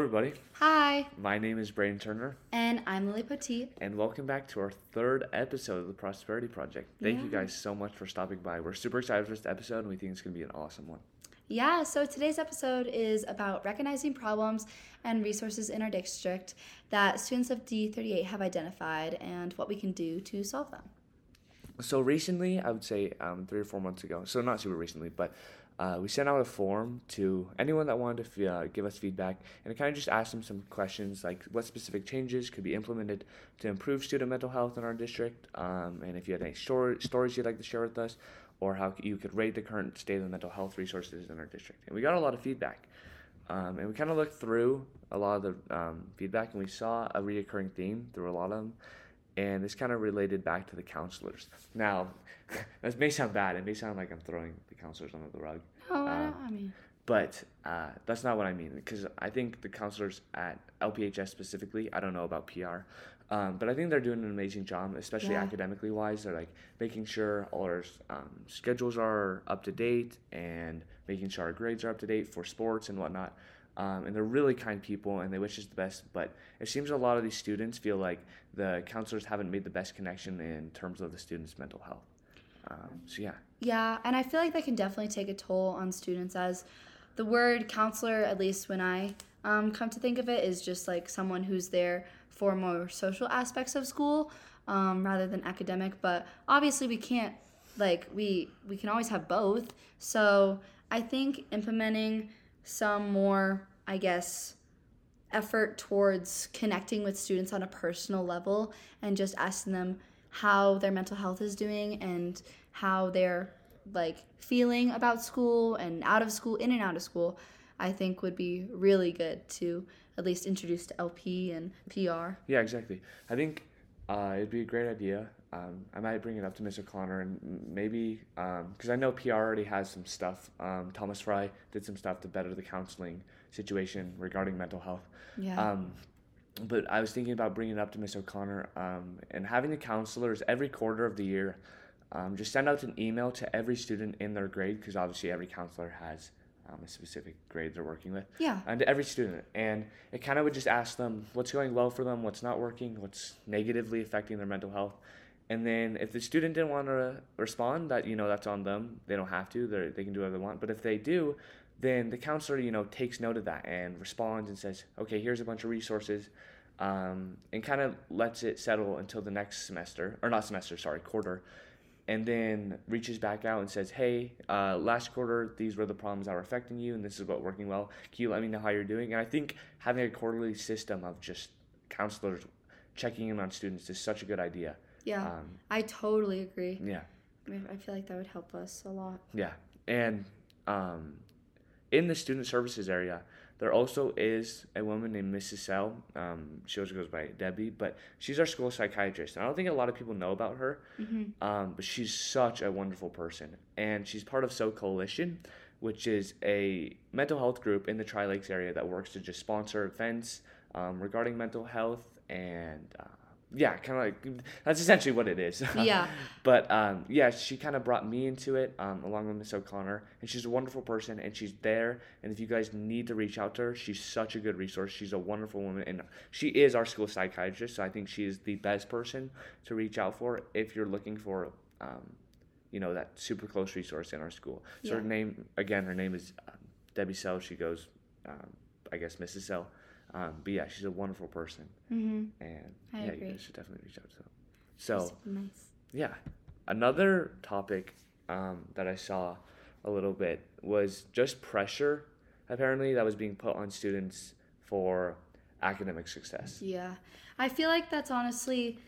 everybody. Hi, My name is Braden Turner, and I'm Lily Petit. and welcome back to our third episode of the Prosperity Project. Thank you guys so much for stopping by. We're super excited for this episode, and we think it's going to be an awesome one. Yeah, so today's episode is about recognizing problems and resources in our district that students of D38 have identified and what we can do to solve them. So recently, I would say um, three or four months ago, so not super recently, but uh, we sent out a form to anyone that wanted to f- uh, give us feedback, and kind of just asked them some questions like what specific changes could be implemented to improve student mental health in our district, um, and if you had any stor- stories you'd like to share with us, or how you could rate the current state of mental health resources in our district. And we got a lot of feedback. Um, and we kind of looked through a lot of the um, feedback, and we saw a reoccurring theme through a lot of them and this kind of related back to the counselors. Now, this may sound bad. It may sound like I'm throwing the counselors under the rug, Oh, I, Uh, I mean, but uh, that's not what I mean. Because I think the counselors at LPHS specifically, I don't know about PR, um, but I think they're doing an amazing job, especially Yeah. academically wise. They're like making sure all our um, schedules are up to date and making sure our grades are up to date for sports and whatnot. Um, and they're really kind people and they wish us the best. But it seems a lot of these students feel like the counselors haven't made the best connection in terms of the students' mental health. Um, so yeah, yeah, and I feel like that can definitely take a toll on students as the word counselor, at least when I um, come to think of it, is just like someone who's there for more social aspects of school um, rather than academic. But obviously, we can't like we we can always have both. So I think implementing some more, I guess, effort towards connecting with students on a personal level and just asking them how their mental health is doing and how they're like feeling about school and out of school in and out of school i think would be really good to at least introduce to lp and pr Yeah, exactly. I think uh, it'd be a great idea. Um, I might bring it up to Mr. O'Connor and maybe because I know PR already has some stuff. Um, Thomas Fry did some stuff to better the counseling situation regarding mental health. yeah Um, but I was thinking about bringing it up to Miss O'Connor um, and having the counselors every quarter of the year um, just send out an email to every student in their grade because obviously every counselor has um, a specific grade they're working with yeah and to every student. And it kind of would just ask them what's going well for them, what's not working, what's negatively affecting their mental health. And then if the student didn't want to respond, that you know that's on them. They don't have to. They they can do whatever they want. But if they do, then the counselor you know takes note of that and responds and says, okay, here's a bunch of resources, um, and kind of lets it settle until the next semester or not semester, sorry, quarter and then reaches back out and says, "Hey, uh, last quarter these were the problems that were affecting you, and this is what working well. Can you let me know how you're doing?" And I think having a quarterly system of just counselors checking in on students is such a good idea. yeah Um, i totally agree yeah, I mean, I feel like that would help us a lot yeah, and um, in the student services area, there also is a woman named Mrs. Sell. Um, she also goes by Debbie, but she's our school psychiatrist. And I don't think a lot of people know about her. hmm Um, but she's such a wonderful person, and she's part of So Coalition, which is a mental health group in the Tri Lakes area that works to just sponsor events um, regarding mental health and. Uh, yeah, kind of like that's essentially what it is. Yeah. but um, yeah, she kind of brought me into it um, along with Miss O'Connor, and she's a wonderful person, and she's there. And if you guys need to reach out to her, she's such a good resource. She's a wonderful woman, and she is our school psychiatrist. So I think she is the best person to reach out for if you're looking for, um, you know, that super close resource in our school. So her name again, her name is um, Debbie Sell. She goes, um, I guess Mrs. Sell. Um, but yeah, she's a wonderful person, hmm and I yeah, agree. you guys should definitely reach out to them. So. nice Yeah. Another topic um, that I saw a little bit was just pressure, apparently, that was being put on students for academic success. Yeah. I feel like that's honestly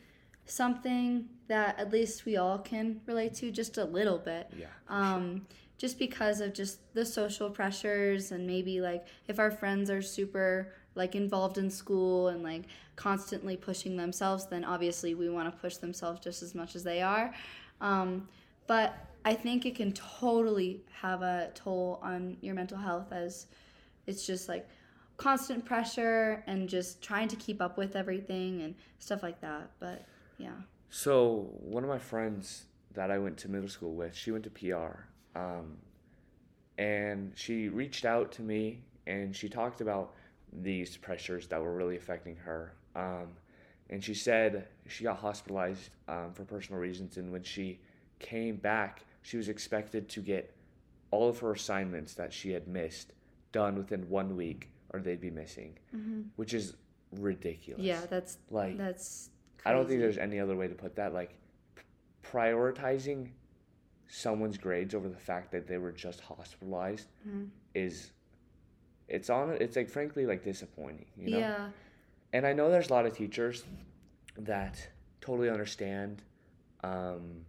something that at least we all can relate to just a little bit. Yeah. Um, just because of just the social pressures and maybe like if our friends are super like involved in school and like constantly pushing themselves, then obviously we want to push themselves just as much as they are. Um, but I think it can totally have a toll on your mental health as it's just like constant pressure and just trying to keep up with everything and stuff like that. But yeah. So, one of my friends that I went to middle school with, she went to PR. Um, and she reached out to me and she talked about these pressures that were really affecting her. Um, and she said she got hospitalized um, for personal reasons, and when she came back, she was expected to get all of her assignments that she had missed done within one week, or they'd be missing, Mm-hmm. which is ridiculous. Yeah, that's like that's. I don't think there's any other way to put that. Like p- prioritizing someone's grades over the fact that they were just hospitalized Mhm. is it's on it's like frankly like disappointing you know Yeah. and i know there's a lot of teachers that totally understand um,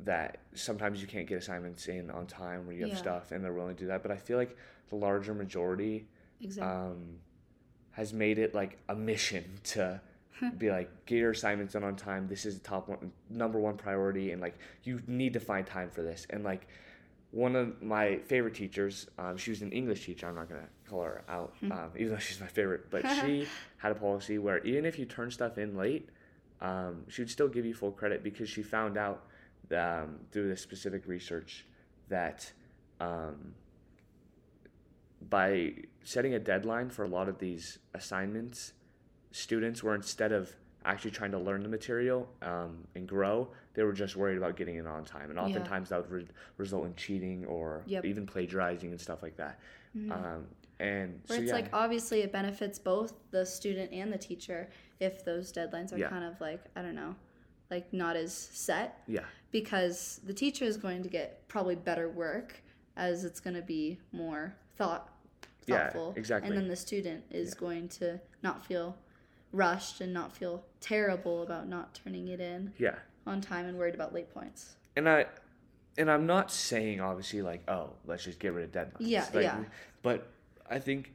that sometimes you can't get assignments in on time or you have Yeah. stuff and they're willing to do that but i feel like the larger majority Exactly. um, has made it like a mission to be like get your assignments done on time this is the top one number one priority and like you need to find time for this and like one of my favorite teachers um, she was an english teacher i'm not going to call her out um, even though she's my favorite but she had a policy where even if you turn stuff in late um, she would still give you full credit because she found out um, through this specific research that um, by setting a deadline for a lot of these assignments, students were instead of actually trying to learn the material um, and grow, they were just worried about getting it on time. And Yeah. oftentimes that would re- result in cheating or Yep. even plagiarizing and stuff like that. Um, and Where so, it's yeah, like obviously it benefits both the student and the teacher if those deadlines are Yeah. kind of like I don't know, like not as set yeah, because the teacher is going to get probably better work as it's going to be more thought Yeah, thoughtful exactly. and then the student is Yeah. going to not feel rushed and not feel terrible about not turning it in yeah. On time and worried about late points. and I and I'm not saying obviously like oh let's just get rid of deadlines. Yeah, Like, yeah. But I think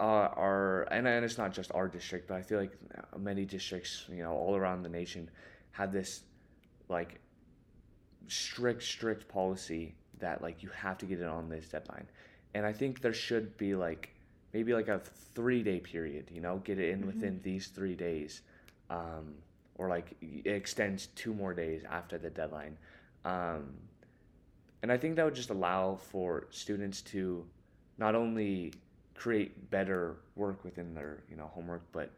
uh, our and, and it's not just our district, but I feel like many districts you know all around the nation have this like strict strict policy that like you have to get it on this deadline, and I think there should be like maybe like a three day period. You know, get it in within these three days. Um, or like it extends two more days after the deadline. Um, and I think that would just allow for students to not only create better work within their you know homework, but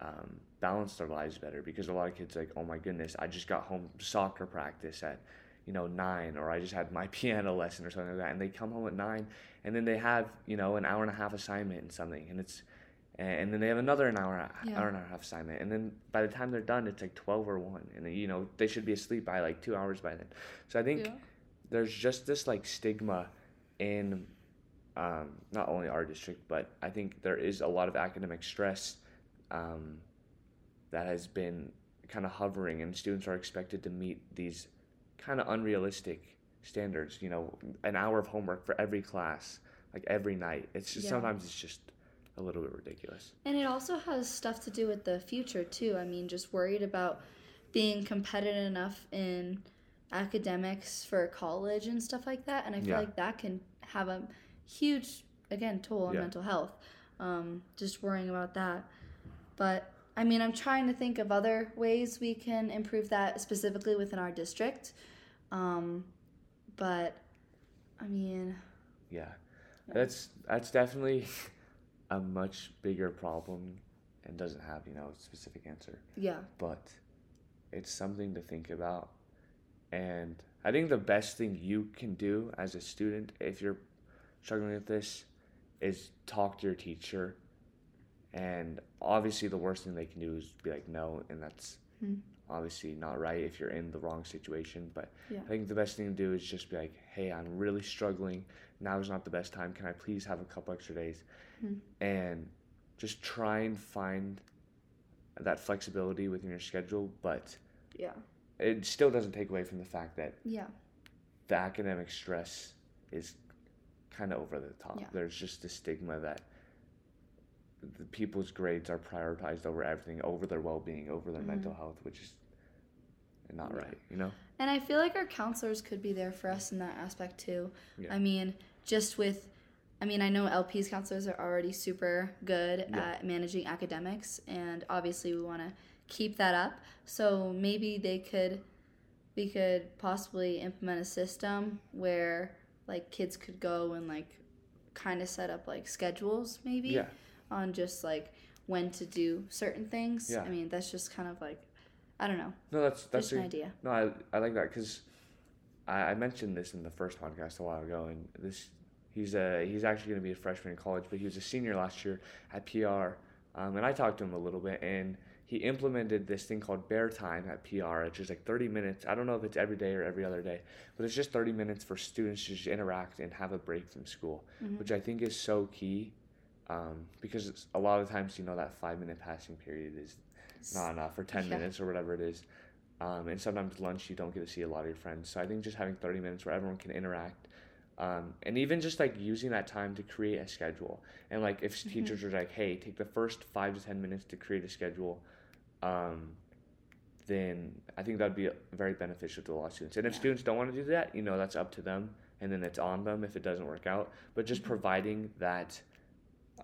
um, balance their lives better because a lot of kids like, oh my goodness, I just got home soccer practice at you know nine, or I just had my piano lesson or something like that, and they come home at nine, and then they have you know an hour and a half assignment and something, and it's and then they have another an hour, Yeah. hour and a half assignment, and then by the time they're done, it's like twelve or one, and then, you know they should be asleep by like two hours by then. So I think there's just this like stigma in um, not only our district, but I think there is a lot of academic stress um, that has been kind of hovering, and students are expected to meet these kind of unrealistic standards. You know, an hour of homework for every class, like every night. It's just Yeah. sometimes it's just a little bit ridiculous. And it also has stuff to do with the future too. I mean, just worried about being competitive enough in academics for college and stuff like that. And I feel Yeah. like that can have a huge, again, toll on Yeah. mental health. Um, just worrying about that. But I mean, I'm trying to think of other ways we can improve that specifically within our district. Um, but I mean, Yeah, that's that's definitely a much bigger problem, and doesn't have you know a specific answer. yeah, but it's something to think about. And I think the best thing you can do as a student, if you're struggling with this, is talk to your teacher. And obviously, the worst thing they can do is be like, no, and that's Hmm. obviously not right if you're in the wrong situation. But Yeah. I think the best thing to do is just be like, hey, I'm really struggling. Now is not the best time. Can I please have a couple extra days? Hmm. And just try and find that flexibility within your schedule, but yeah, it still doesn't take away from the fact that yeah, the academic stress is kind of over the top. Yeah. There's just a stigma that the people's grades are prioritized over everything, over their well-being, over their Mhm. mental health, which is not right, you know? And I feel like our counselors could be there for us in that aspect too. Yeah. I mean, just with, I mean, I know LP's counselors are already super good Yeah. at managing academics, and obviously we want to keep that up. So maybe they could, we could possibly implement a system where like kids could go and like kind of set up like schedules maybe Yeah. On just like when to do certain things. Yeah. I mean, that's just kind of like, I don't know, No, that's that's just an idea. no. I I like that because I, I mentioned this in the first podcast a while ago, and this he's a he's actually going to be a freshman in college, but he was a senior last year at PR, um, and I talked to him a little bit, and he implemented this thing called Bear Time at PR, which is like 30 minutes. I don't know if it's every day or every other day, but it's just 30 minutes for students to just interact and have a break from school, Mhm. which I think is so key. Um, because a lot of times, you know, that five minute passing period is not enough for 10 Yeah. minutes or whatever it is. Um, and sometimes lunch, you don't get to see a lot of your friends. So I think just having 30 minutes where everyone can interact. Um, and even just like using that time to create a schedule. And like if Mhm. teachers are like, hey, take the first five to 10 minutes to create a schedule, um, then I think that'd be very beneficial to a lot of students. And if Yeah. students don't want to do that, you know, that's up to them. And then it's on them if it doesn't work out. But just Mhm. providing that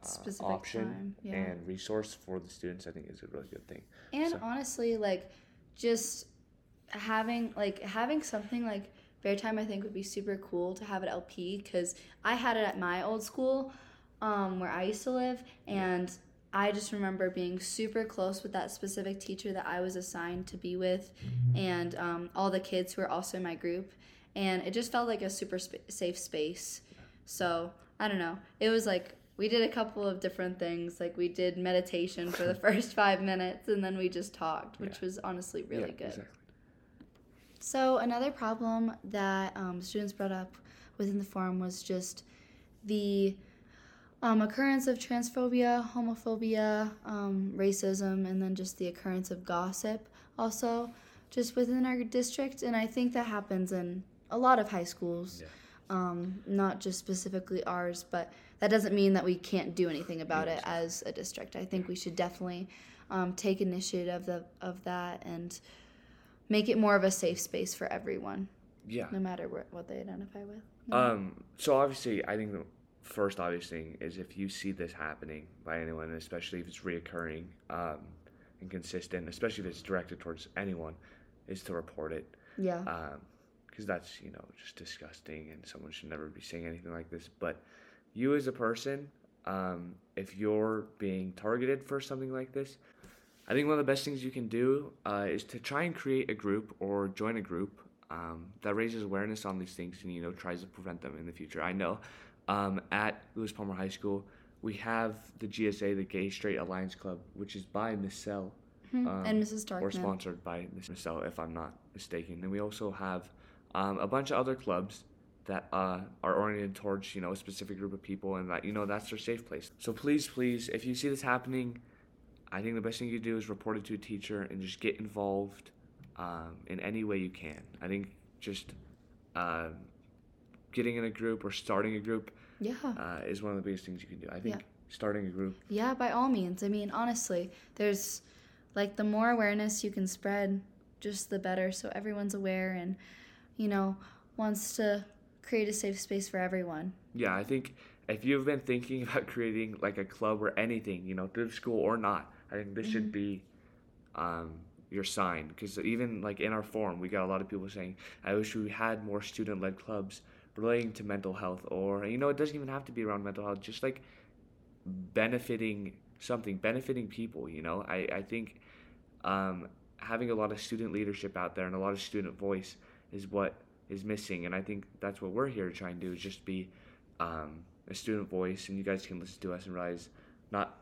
uh, Specific option time, yeah. and resource for the students, I think is a really good thing. And So- honestly, like just having like having something like Bear Time, I think would be super cool to have at LP because I had it at my old school, um, where I used to live, and I just remember being super close with that specific teacher that I was assigned to be with, and um, all the kids who were also in my group, and it just felt like a super sp- safe space. So I don't know. It was like we did a couple of different things. Like we did meditation for the first five minutes, and then we just talked, which Yeah. was honestly really Yeah, good. Exactly. So another problem that um, students brought up within the forum was just the um, occurrence of transphobia, homophobia, um, racism, and then just the occurrence of gossip also just within our district. And I think that happens in a lot of high schools, Yeah. um, not just specifically ours, but that doesn't mean that we can't do anything about it as a district. I think we should definitely um, take initiative of, of that and make it more of a safe space for everyone, Yeah. no matter what, what they identify with. Um. So obviously, I think the first obvious thing is if you see this happening by anyone, especially if it's reoccurring, um, and consistent, especially if it's directed towards anyone, is to report it. yeah. Um, because that's you know just disgusting, and someone should never be saying anything like this. But you as a person, um, if you're being targeted for something like this, I think one of the best things you can do uh, is to try and create a group or join a group um, that raises awareness on these things and you know tries to prevent them in the future. I know um, at Lewis Palmer High School we have the GSA, the Gay Straight Alliance Club, which is by Miss Sell Mhm. um, and Mrs. Darkman, or sponsored by Miss Sell, if I'm not mistaken. And we also have um, a bunch of other clubs that uh, are oriented towards you know a specific group of people, and that you know that's their safe place. So please, please, if you see this happening, I think the best thing you do is report it to a teacher and just get involved um, in any way you can. I think just uh, getting in a group or starting a group Yeah. uh, is one of the biggest things you can do. I think Yeah. starting a group. Yeah, by all means. I mean, honestly, there's like the more awareness you can spread, just the better. So everyone's aware and, you know, wants to create a safe space for everyone. Yeah, I think if you've been thinking about creating like a club or anything, you know, through school or not, I think this should be um, your sign. Because even like in our forum, we got a lot of people saying, "I wish we had more student-led clubs relating to mental health," or you know, it doesn't even have to be around mental health, just like benefiting something, benefiting people. You know, I I think um, having a lot of student leadership out there and a lot of student voice is what is missing, and I think that's what we're here to try and do is just be um, a student voice, and you guys can listen to us and realize not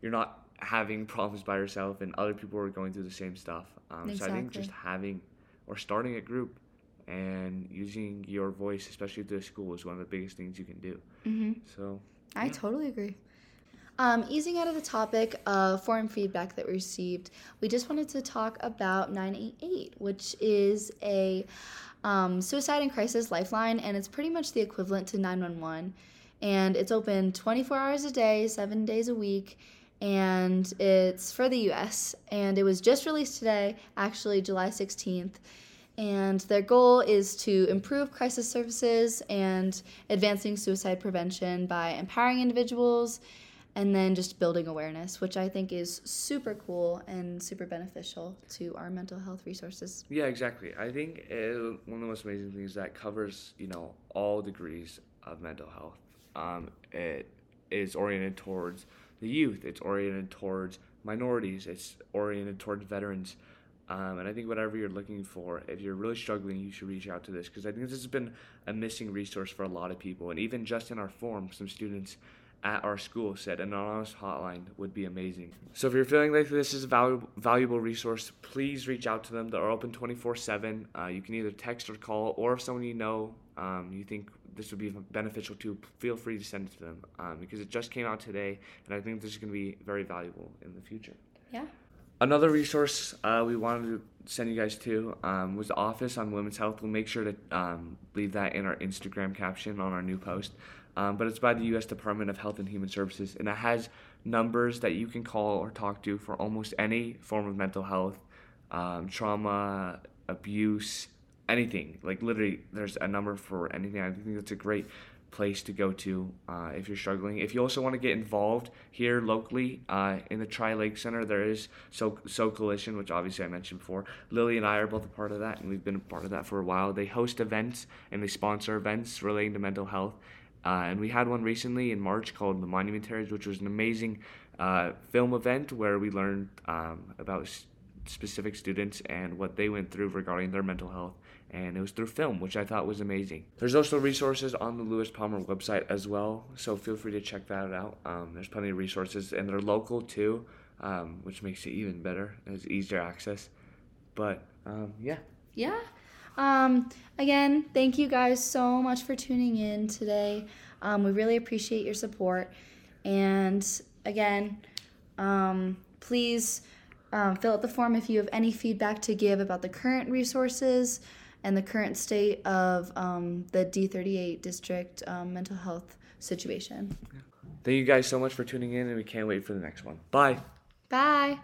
you're not having problems by yourself, and other people are going through the same stuff. Um, So I think just having or starting a group and using your voice, especially through school, is one of the biggest things you can do. Mm-hmm. So I totally agree. Um, easing out of the topic of forum feedback that we received, we just wanted to talk about 988, which is a um, suicide and crisis lifeline, and it's pretty much the equivalent to 911. And it's open 24 hours a day, seven days a week, and it's for the US. And it was just released today, actually, July 16th. And their goal is to improve crisis services and advancing suicide prevention by empowering individuals and then just building awareness, which I think is super cool and super beneficial to our mental health resources. yeah, exactly. I think uh, one of the most amazing things that covers you know all degrees of mental health. Um, it is oriented towards the youth. It's oriented towards minorities. It's oriented towards veterans. Um, and I think whatever you're looking for, if you're really struggling, you should reach out to this because I think this has been a missing resource for a lot of people. And even just in our forum, some students at our school said an anonymous hotline would be amazing. So if you're feeling like this is a valuable, valuable resource, please reach out to them. They're open 24 uh, 7. You can either text or call, or if someone you know um, you think this would be beneficial to, feel free to send it to them um, because it just came out today, and I think this is going to be very valuable in the future. Yeah. Another resource uh, we wanted to send you guys to um, was the Office on Women's Health. We'll make sure to um, leave that in our Instagram caption on our new post. Um, but it's by the U.S. Department of Health and Human Services, and it has numbers that you can call or talk to for almost any form of mental health, um, trauma, abuse, anything. Like literally, there's a number for anything. I think that's a great place to go to uh, if you're struggling. If you also want to get involved here locally uh, in the Tri Lake Center, there is So So Coalition, which obviously I mentioned before. Lily and I are both a part of that, and we've been a part of that for a while. They host events and they sponsor events relating to mental health. Uh, and we had one recently in March called the Monumentaries, which was an amazing uh, film event where we learned um, about s- specific students and what they went through regarding their mental health and it was through film, which I thought was amazing. There's also resources on the Lewis Palmer website as well, so feel free to check that out. Um, there's plenty of resources, and they're local too, um, which makes it even better. It's easier access. But um, yeah. Yeah. Um, again, thank you guys so much for tuning in today. Um, we really appreciate your support. And again, um, please um, fill out the form if you have any feedback to give about the current resources and the current state of um, the D38 district um, mental health situation. Thank you guys so much for tuning in, and we can't wait for the next one. Bye. Bye.